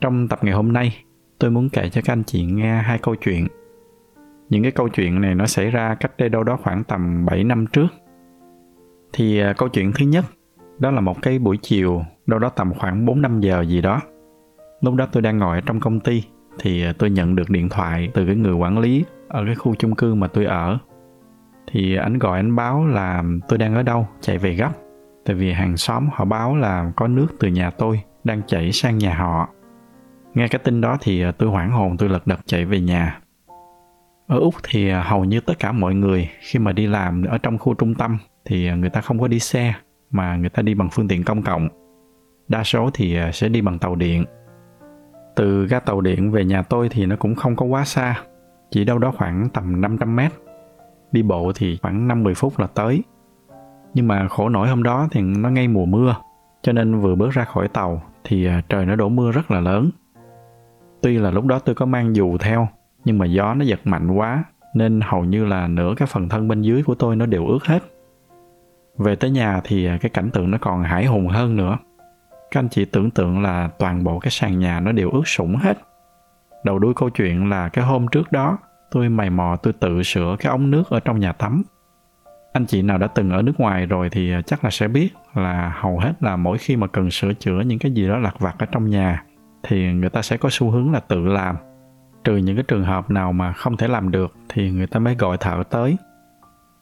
Trong tập ngày hôm nay, tôi muốn kể cho các anh chị nghe hai câu chuyện. Những cái câu chuyện này nó xảy ra cách đây đâu đó khoảng tầm 7 năm trước. Thì à, câu chuyện thứ nhất, đó là một cái buổi chiều, đâu đó tầm khoảng 4-5 giờ gì đó. Lúc đó tôi đang ngồi ở trong công ty, thì à, tôi nhận được điện thoại từ cái người quản lý ở cái khu chung cư mà tôi ở. Thì à, anh gọi anh báo là tôi đang ở đâu, chạy về gấp. Tại vì hàng xóm họ báo là có nước từ nhà tôi đang chảy sang nhà họ Nghe cái tin đó thì à, tôi hoảng hồn tôi lật đật chạy về nhà. Ở Úc thì à, hầu như tất cả mọi người khi mà đi làm ở trong khu trung tâm thì à, người ta không có đi xe mà người ta đi bằng phương tiện công cộng. Đa số thì sẽ đi bằng tàu điện. Từ ga tàu điện về nhà tôi thì nó cũng không có quá xa, chỉ đâu đó khoảng tầm 500 mét. Đi bộ thì khoảng 5-10 phút là tới. Nhưng mà khổ nổi hôm đó thì nó ngay mùa mưa, cho nên vừa bước ra khỏi tàu thì trời nó đổ mưa rất là lớn Tuy là lúc đó tôi có mang dù theo, nhưng mà gió nó giật mạnh quá, nên hầu như là nửa cái phần thân bên dưới của tôi nó đều ướt hết. Về tới nhà thì à, cái cảnh tượng nó còn hải hùng hơn nữa. Các anh chị tưởng tượng là toàn bộ cái sàn nhà nó đều ướt sũng hết. Đầu đuôi câu chuyện là cái hôm trước đó, tôi mày mò tôi tự sửa cái ống nước ở trong nhà tắm. Anh chị nào đã từng ở nước ngoài rồi thì à, chắc là sẽ biết là hầu hết là mỗi khi mà cần sửa chữa những cái gì đó lặt vặt ở trong nhà thì người ta sẽ có xu hướng là tự làm. Trừ những cái trường hợp nào mà không thể làm được thì người ta mới gọi thợ tới.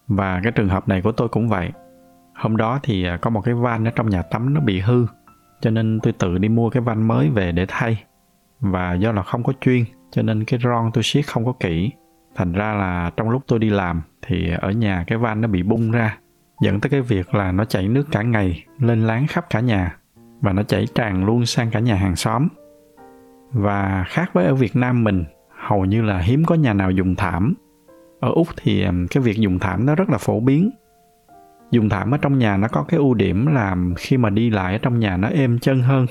Và cái trường hợp này của tôi cũng vậy. Hôm đó thì à, có một cái van ở trong nhà tắm nó bị hư, cho nên tôi tự đi mua cái van mới về để thay. Và do là không có chuyên, cho nên cái ron tôi siết không có kỹ. Thành ra là trong lúc tôi đi làm thì ở nhà cái van nó bị bung ra, dẫn tới cái việc là nó chảy nước cả ngày, lên láng khắp cả nhà. Và nó chảy tràn luôn sang cả nhà hàng xóm và khác với ở Việt Nam mình, hầu như là hiếm có nhà nào dùng thảm. Ở úc thì cái việc dùng thảm nó rất là phổ biến. Dùng thảm ở trong nhà nó có cái ưu điểm là khi mà đi lại ở trong nhà nó êm chân hơn.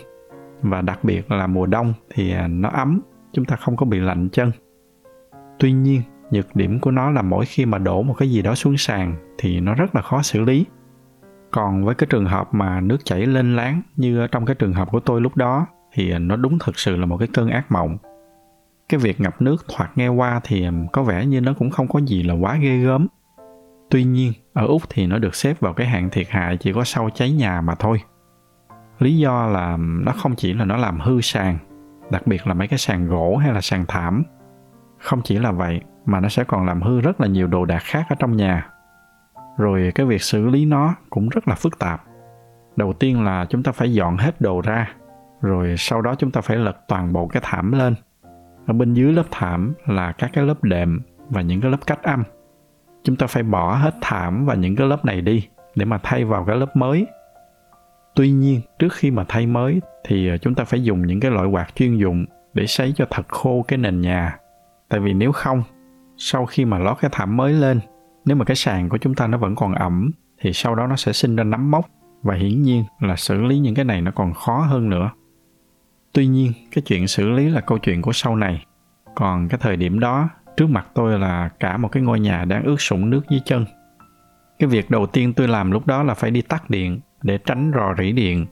Và đặc biệt là mùa đông thì à, nó ấm, chúng ta không có bị lạnh chân. Tuy nhiên, nhược điểm của nó là mỗi khi mà đổ một cái gì đó xuống sàn thì nó rất là khó xử lý. Còn với cái trường hợp mà nước chảy lên láng như trong cái trường hợp của tôi lúc đó thì nó đúng thực sự là một cái cơn ác mộng. Cái việc ngập nước thoạt nghe qua thì có vẻ như nó cũng không có gì là quá ghê gớm. Tuy nhiên, ở úc thì nó được xếp vào cái hạng thiệt hại chỉ có sau cháy nhà mà thôi. Lý do là nó không chỉ là nó làm hư sàn, đặc biệt là mấy cái sàn gỗ hay là sàn thảm. Không chỉ là vậy mà nó sẽ còn làm hư rất là nhiều đồ đạc khác ở trong nhà. Rồi cái việc xử lý nó cũng rất là phức tạp. Đầu tiên là chúng ta phải dọn hết đồ ra rồi sau đó chúng ta phải lật toàn bộ cái thảm lên. Ở bên dưới lớp thảm là các cái lớp đệm và những cái lớp cách âm. Chúng ta phải bỏ hết thảm và những cái lớp này đi để mà thay vào cái lớp mới. Tuy nhiên, trước khi mà thay mới thì ờ, chúng ta phải dùng những cái loại quạt chuyên dụng để sấy cho thật khô cái nền nhà. Tại vì nếu không, sau khi mà lót cái thảm mới lên, nếu mà cái sàn của chúng ta nó vẫn còn ẩm, thì sau đó nó sẽ sinh ra nấm mốc. Và hiển nhiên là xử lý những cái này nó còn khó hơn nữa tuy nhiên, cái chuyện xử lý là câu chuyện của sau này. Còn cái thời điểm đó, trước mặt tôi là cả một cái ngôi nhà đang ướt sũng nước dưới chân. Cái việc đầu tiên tôi làm lúc đó là phải đi tắt điện để tránh rò rỉ điện.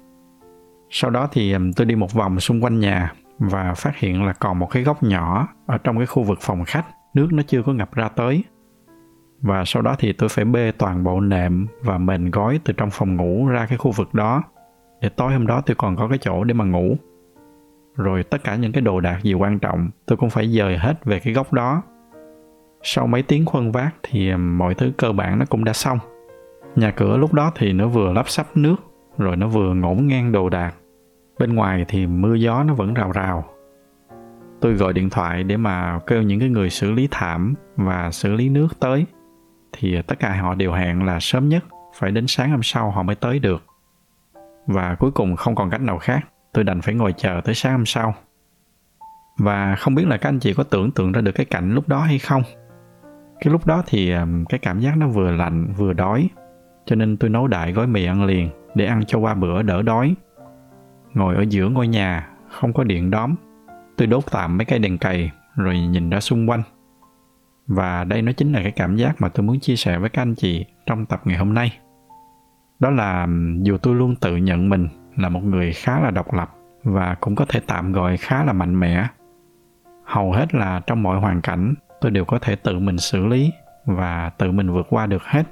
Sau đó thì tôi đi một vòng xung quanh nhà và phát hiện là còn một cái góc nhỏ ở trong cái khu vực phòng khách, nước nó chưa có ngập ra tới. Và sau đó thì tôi phải bê toàn bộ nệm và mền gói từ trong phòng ngủ ra cái khu vực đó. Để tối hôm đó tôi còn có cái chỗ để mà ngủ rồi tất cả những cái đồ đạc gì quan trọng, tôi cũng phải dời hết về cái góc đó. Sau mấy tiếng khuân vác thì mọi thứ cơ bản nó cũng đã xong. Nhà cửa lúc đó thì nó vừa lắp sắp nước, rồi nó vừa ngổn ngang đồ đạc. Bên ngoài thì mưa gió nó vẫn rào rào. Tôi gọi điện thoại để mà kêu những cái người xử lý thảm và xử lý nước tới. Thì tất cả họ đều hẹn là sớm nhất, phải đến sáng hôm sau họ mới tới được. Và cuối cùng không còn cách nào khác tôi đành phải ngồi chờ tới sáng hôm sau. Và không biết là các anh chị có tưởng tượng ra được cái cảnh lúc đó hay không? Cái lúc đó thì cái cảm giác nó vừa lạnh vừa đói, cho nên tôi nấu đại gói mì ăn liền để ăn cho qua bữa đỡ đói. Ngồi ở giữa ngôi nhà, không có điện đóm, tôi đốt tạm mấy cây đèn cầy rồi nhìn ra xung quanh. Và đây nó chính là cái cảm giác mà tôi muốn chia sẻ với các anh chị trong tập ngày hôm nay. Đó là dù tôi luôn tự nhận mình là một người khá là độc lập và cũng có thể tạm gọi khá là mạnh mẽ. Hầu hết là trong mọi hoàn cảnh tôi đều có thể tự mình xử lý và tự mình vượt qua được hết.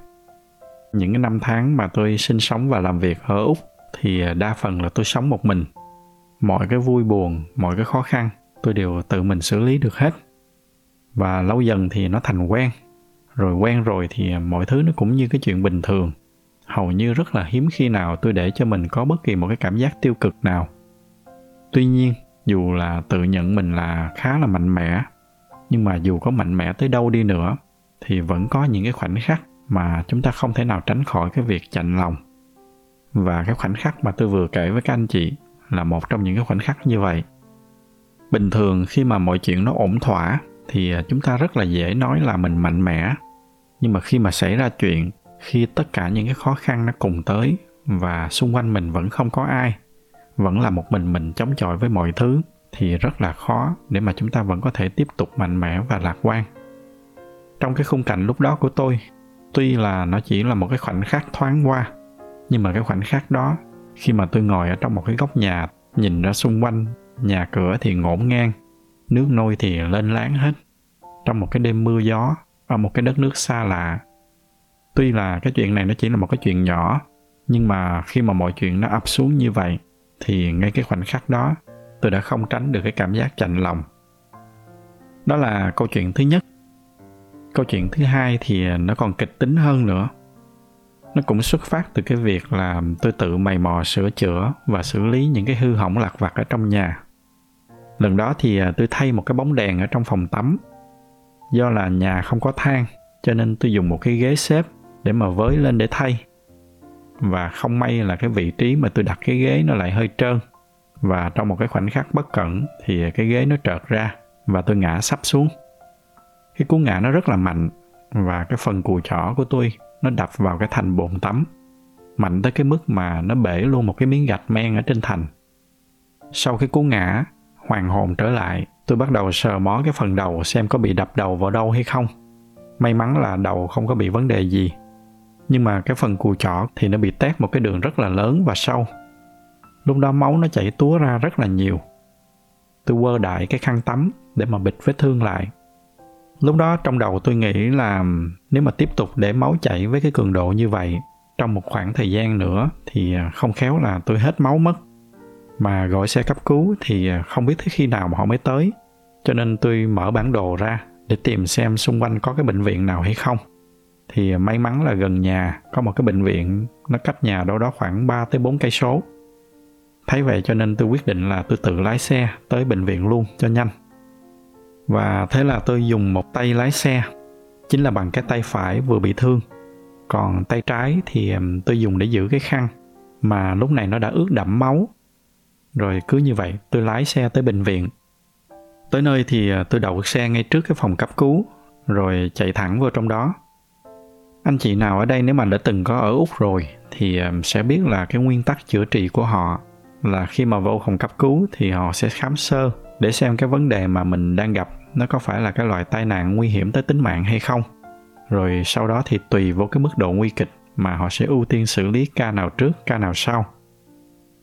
Những cái năm tháng mà tôi sinh sống và làm việc ở Úc thì đa phần là tôi sống một mình. Mọi cái vui buồn, mọi cái khó khăn tôi đều tự mình xử lý được hết và lâu dần thì nó thành quen rồi quen rồi thì mọi thứ nó cũng như cái chuyện bình thường hầu như rất là hiếm khi nào tôi để cho mình có bất kỳ một cái cảm giác tiêu cực nào. Tuy nhiên, dù là tự nhận mình là khá là mạnh mẽ, nhưng mà dù có mạnh mẽ tới đâu đi nữa, thì vẫn có những cái khoảnh khắc mà chúng ta không thể nào tránh khỏi cái việc chạnh lòng. Và cái khoảnh khắc mà tôi vừa kể với các anh chị là một trong những cái khoảnh khắc như vậy. Bình thường khi mà mọi chuyện nó ổn thỏa, thì chúng ta rất là dễ nói là mình mạnh mẽ. Nhưng mà khi mà xảy ra chuyện khi tất cả những cái khó khăn nó cùng tới và xung quanh mình vẫn không có ai, vẫn là một mình mình chống chọi với mọi thứ, thì rất là khó để mà chúng ta vẫn có thể tiếp tục mạnh mẽ và lạc quan. Trong cái khung cảnh lúc đó của tôi, tuy là nó chỉ là một cái khoảnh khắc thoáng qua, nhưng mà cái khoảnh khắc đó, khi mà tôi ngồi ở trong một cái góc nhà, nhìn ra xung quanh, nhà cửa thì ngổn ngang, nước nôi thì lên láng hết. Trong một cái đêm mưa gió, ở một cái đất nước xa lạ tuy là cái chuyện này nó chỉ là một cái chuyện nhỏ, nhưng mà khi mà mọi chuyện nó ập xuống như vậy, thì ngay cái khoảnh khắc đó, tôi đã không tránh được cái cảm giác chạnh lòng. Đó là câu chuyện thứ nhất. Câu chuyện thứ hai thì nó còn kịch tính hơn nữa. Nó cũng xuất phát từ cái việc là tôi tự mày mò sửa chữa và xử lý những cái hư hỏng lặt vặt ở trong nhà. Lần đó thì à, tôi thay một cái bóng đèn ở trong phòng tắm. Do là nhà không có thang, cho nên tôi dùng một cái ghế xếp để mà với lên để thay. Và không may là cái vị trí mà tôi đặt cái ghế nó lại hơi trơn. Và trong một cái khoảnh khắc bất cẩn thì cái ghế nó trợt ra và tôi ngã sắp xuống. Cái cú ngã nó rất là mạnh và cái phần cùi chỏ của tôi nó đập vào cái thành bồn tắm. Mạnh tới cái mức mà nó bể luôn một cái miếng gạch men ở trên thành. Sau cái cú ngã, hoàng hồn trở lại, tôi bắt đầu sờ mó cái phần đầu xem có bị đập đầu vào đâu hay không. May mắn là đầu không có bị vấn đề gì nhưng mà cái phần cùi chỏ thì nó bị tét một cái đường rất là lớn và sâu. Lúc đó máu nó chảy túa ra rất là nhiều. Tôi quơ đại cái khăn tắm để mà bịt vết thương lại. Lúc đó trong đầu tôi nghĩ là nếu mà tiếp tục để máu chảy với cái cường độ như vậy, trong một khoảng thời gian nữa thì à, không khéo là tôi hết máu mất. Mà gọi xe cấp cứu thì à, không biết tới khi nào mà họ mới tới. Cho nên tôi mở bản đồ ra để tìm xem xung quanh có cái bệnh viện nào hay không thì may mắn là gần nhà có một cái bệnh viện nó cách nhà đâu đó khoảng 3 tới 4 cây số. Thấy vậy cho nên tôi quyết định là tôi tự lái xe tới bệnh viện luôn cho nhanh. Và thế là tôi dùng một tay lái xe, chính là bằng cái tay phải vừa bị thương. Còn tay trái thì tôi dùng để giữ cái khăn mà lúc này nó đã ướt đẫm máu rồi cứ như vậy tôi lái xe tới bệnh viện. Tới nơi thì ờ, tôi đậu xe ngay trước cái phòng cấp cứu, rồi chạy thẳng vào trong đó. Anh chị nào ở đây nếu mà đã từng có ở Úc rồi thì ờ, sẽ biết là cái nguyên tắc chữa trị của họ là khi mà vô phòng cấp cứu thì họ sẽ khám sơ để xem cái vấn đề mà mình đang gặp nó có phải là cái loại tai nạn nguy hiểm tới tính mạng hay không. Rồi sau đó thì tùy vô cái mức độ nguy kịch mà họ sẽ ưu tiên xử lý ca nào trước, ca nào sau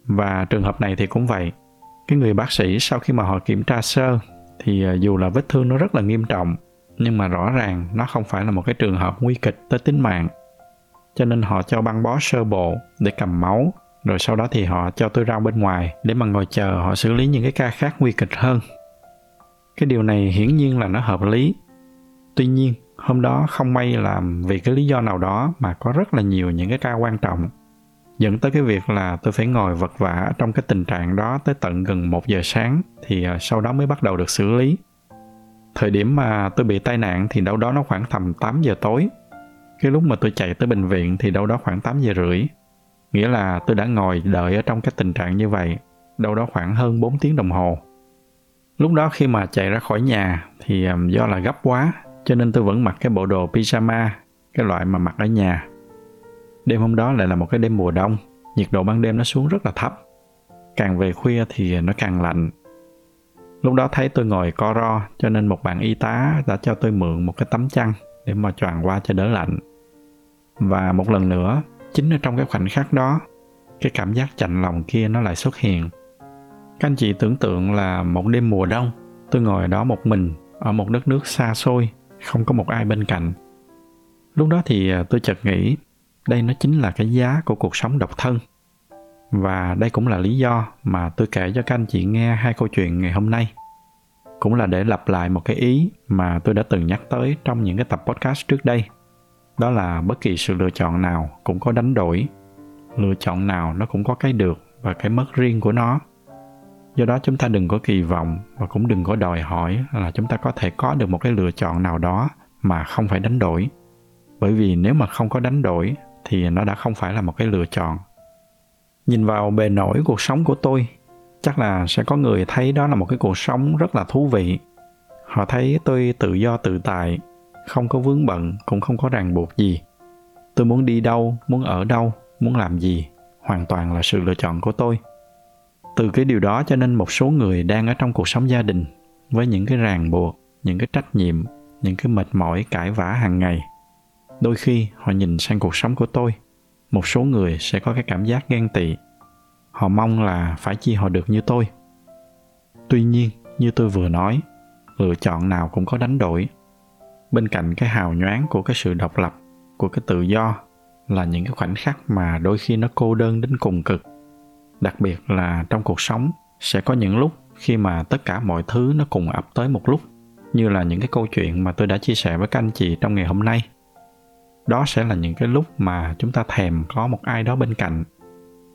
và trường hợp này thì cũng vậy cái người bác sĩ sau khi mà họ kiểm tra sơ thì ờ, dù là vết thương nó rất là nghiêm trọng nhưng mà rõ ràng nó không phải là một cái trường hợp nguy kịch tới tính mạng. Cho nên họ cho băng bó sơ bộ để cầm máu, rồi sau đó thì họ cho tôi ra bên ngoài để mà ngồi chờ họ xử lý những cái ca khác nguy kịch hơn. Cái điều này hiển nhiên là nó hợp lý. Tuy nhiên, hôm đó không may là vì cái lý do nào đó mà có rất là nhiều những cái ca quan trọng, dẫn tới cái việc là tôi phải ngồi vật vã trong cái tình trạng đó tới tận gần 1 giờ sáng thì ờ, sau đó mới bắt đầu được xử lý. Thời điểm mà tôi bị tai nạn thì đâu đó nó khoảng tầm 8 giờ tối. Cái lúc mà tôi chạy tới bệnh viện thì đâu đó khoảng 8 giờ rưỡi. Nghĩa là tôi đã ngồi đợi ở trong cái tình trạng như vậy đâu đó khoảng hơn 4 tiếng đồng hồ. Lúc đó khi mà chạy ra khỏi nhà thì do là gấp quá cho nên tôi vẫn mặc cái bộ đồ pyjama, cái loại mà mặc ở nhà. Đêm hôm đó lại là một cái đêm mùa đông, nhiệt độ ban đêm nó xuống rất là thấp. Càng về khuya thì nó càng lạnh. Lúc đó thấy tôi ngồi co ro cho nên một bạn y tá đã cho tôi mượn một cái tấm chăn để mà choàng qua cho đỡ lạnh. Và một lần nữa, chính ở trong cái khoảnh khắc đó, cái cảm giác chạnh lòng kia nó lại xuất hiện. Các anh chị tưởng tượng là một đêm mùa đông, tôi ngồi đó một mình ở một đất nước xa xôi, không có một ai bên cạnh. Lúc đó thì à, tôi chợt nghĩ, đây nó chính là cái giá của cuộc sống độc thân. Và đây cũng là lý do mà tôi kể cho các anh chị nghe hai câu chuyện ngày hôm nay. Cũng là để lặp lại một cái ý mà tôi đã từng nhắc tới trong những cái tập podcast trước đây – đó là bất kỳ sự lựa chọn nào cũng có đánh đổi. Lựa chọn nào nó cũng có cái được và cái mất riêng của nó. Do đó chúng ta đừng có kỳ vọng và cũng đừng có đòi hỏi là chúng ta có thể có được một cái lựa chọn nào đó mà không phải đánh đổi. Bởi vì nếu mà không có đánh đổi thì nó đã không phải là một cái lựa chọn nhìn vào bề nổi cuộc sống của tôi, chắc là sẽ có người thấy đó là một cái cuộc sống rất là thú vị. Họ thấy tôi tự do tự tại, không có vướng bận, cũng không có ràng buộc gì. Tôi muốn đi đâu, muốn ở đâu, muốn làm gì, hoàn toàn là sự lựa chọn của tôi. Từ cái điều đó cho nên một số người đang ở trong cuộc sống gia đình, với những cái ràng buộc, những cái trách nhiệm, những cái mệt mỏi cãi vã hàng ngày, đôi khi họ nhìn sang cuộc sống của tôi một số người sẽ có cái cảm giác ghen tị. Họ mong là phải chi họ được như tôi. Tuy nhiên, như tôi vừa nói, lựa chọn nào cũng có đánh đổi. Bên cạnh cái hào nhoáng của cái sự độc lập, của cái tự do, là những cái khoảnh khắc mà đôi khi nó cô đơn đến cùng cực. Đặc biệt là trong cuộc sống, sẽ có những lúc khi mà tất cả mọi thứ nó cùng ập tới một lúc. Như là những cái câu chuyện mà tôi đã chia sẻ với các anh chị trong ngày hôm nay đó sẽ là những cái lúc mà chúng ta thèm có một ai đó bên cạnh.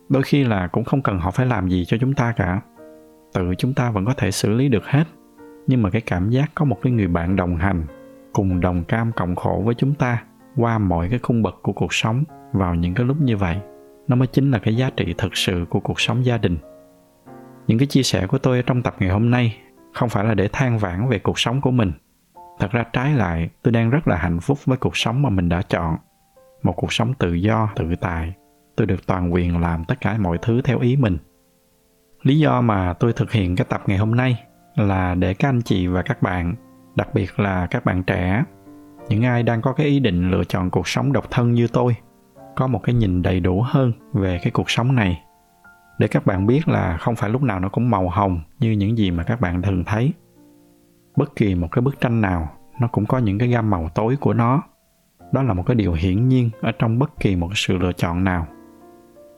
Đôi khi là cũng không cần họ phải làm gì cho chúng ta cả. Tự chúng ta vẫn có thể xử lý được hết. Nhưng mà cái cảm giác có một cái người bạn đồng hành cùng đồng cam cộng khổ với chúng ta qua mọi cái khung bậc của cuộc sống vào những cái lúc như vậy, nó mới chính là cái giá trị thực sự của cuộc sống gia đình. Những cái chia sẻ của tôi trong tập ngày hôm nay không phải là để than vãn về cuộc sống của mình thật ra trái lại, tôi đang rất là hạnh phúc với cuộc sống mà mình đã chọn. Một cuộc sống tự do, tự tại. Tôi được toàn quyền làm tất cả mọi thứ theo ý mình. Lý do mà tôi thực hiện cái tập ngày hôm nay là để các anh chị và các bạn, đặc biệt là các bạn trẻ, những ai đang có cái ý định lựa chọn cuộc sống độc thân như tôi, có một cái nhìn đầy đủ hơn về cái cuộc sống này. Để các bạn biết là không phải lúc nào nó cũng màu hồng như những gì mà các bạn thường thấy bất kỳ một cái bức tranh nào, nó cũng có những cái gam màu tối của nó. Đó là một cái điều hiển nhiên ở trong bất kỳ một sự lựa chọn nào.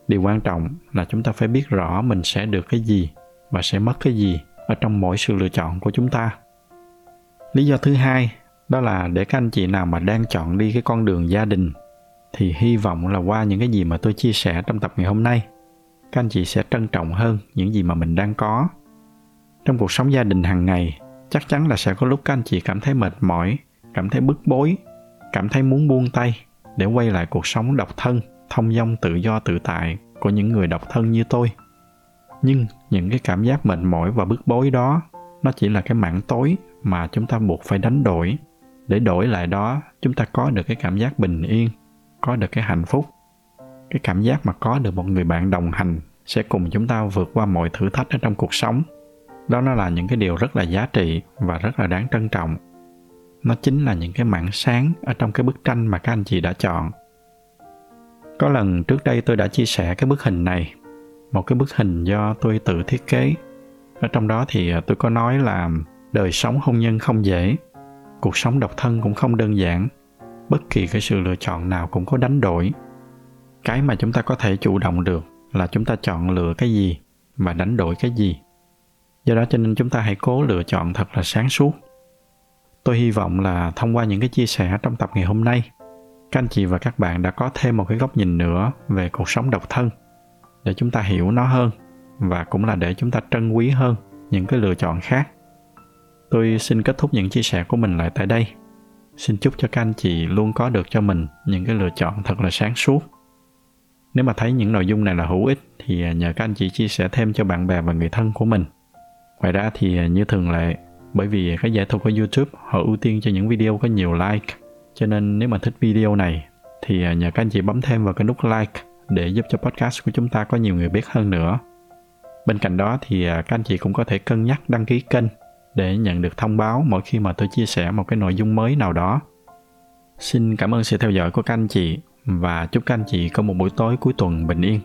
Điều quan trọng là chúng ta phải biết rõ mình sẽ được cái gì và sẽ mất cái gì ở trong mỗi sự lựa chọn của chúng ta. Lý do thứ hai, đó là để các anh chị nào mà đang chọn đi cái con đường gia đình, thì hy vọng là qua những cái gì mà tôi chia sẻ trong tập ngày hôm nay, các anh chị sẽ trân trọng hơn những gì mà mình đang có. Trong cuộc sống gia đình hàng ngày chắc chắn là sẽ có lúc các anh chị cảm thấy mệt mỏi, cảm thấy bức bối, cảm thấy muốn buông tay để quay lại cuộc sống độc thân, thông dong tự do tự tại của những người độc thân như tôi. Nhưng những cái cảm giác mệt mỏi và bức bối đó, nó chỉ là cái mảng tối mà chúng ta buộc phải đánh đổi. Để đổi lại đó, chúng ta có được cái cảm giác bình yên, có được cái hạnh phúc. Cái cảm giác mà có được một người bạn đồng hành sẽ cùng chúng ta vượt qua mọi thử thách ở trong cuộc sống đó nó là những cái điều rất là giá trị và rất là đáng trân trọng. Nó chính là những cái mảng sáng ở trong cái bức tranh mà các anh chị đã chọn. Có lần trước đây tôi đã chia sẻ cái bức hình này, một cái bức hình do tôi tự thiết kế. Ở trong đó thì à, tôi có nói là đời sống hôn nhân không dễ, cuộc sống độc thân cũng không đơn giản, bất kỳ cái sự lựa chọn nào cũng có đánh đổi. Cái mà chúng ta có thể chủ động được là chúng ta chọn lựa cái gì và đánh đổi cái gì do đó cho nên chúng ta hãy cố lựa chọn thật là sáng suốt. Tôi hy vọng là thông qua những cái chia sẻ trong tập ngày hôm nay, các anh chị và các bạn đã có thêm một cái góc nhìn nữa về cuộc sống độc thân, để chúng ta hiểu nó hơn và cũng là để chúng ta trân quý hơn những cái lựa chọn khác. Tôi xin kết thúc những chia sẻ của mình lại tại đây. Xin chúc cho các anh chị luôn có được cho mình những cái lựa chọn thật là sáng suốt. Nếu mà thấy những nội dung này là hữu ích thì nhờ các anh chị chia sẻ thêm cho bạn bè và người thân của mình ngoài ra thì à, như thường lệ, bởi vì cái giải thuật của youtube, họ ưu tiên cho những video có nhiều like. Cho nên nếu mà thích video này, thì à, nhờ các anh chị bấm thêm vào cái nút like để giúp cho podcast của chúng ta có nhiều người biết hơn nữa. Bên cạnh đó thì à, các anh chị cũng có thể cân nhắc đăng ký kênh để nhận được thông báo mỗi khi mà tôi chia sẻ một cái nội dung mới nào đó. Xin cảm ơn sự theo dõi của các anh chị và chúc các anh chị có một buổi tối cuối tuần bình yên.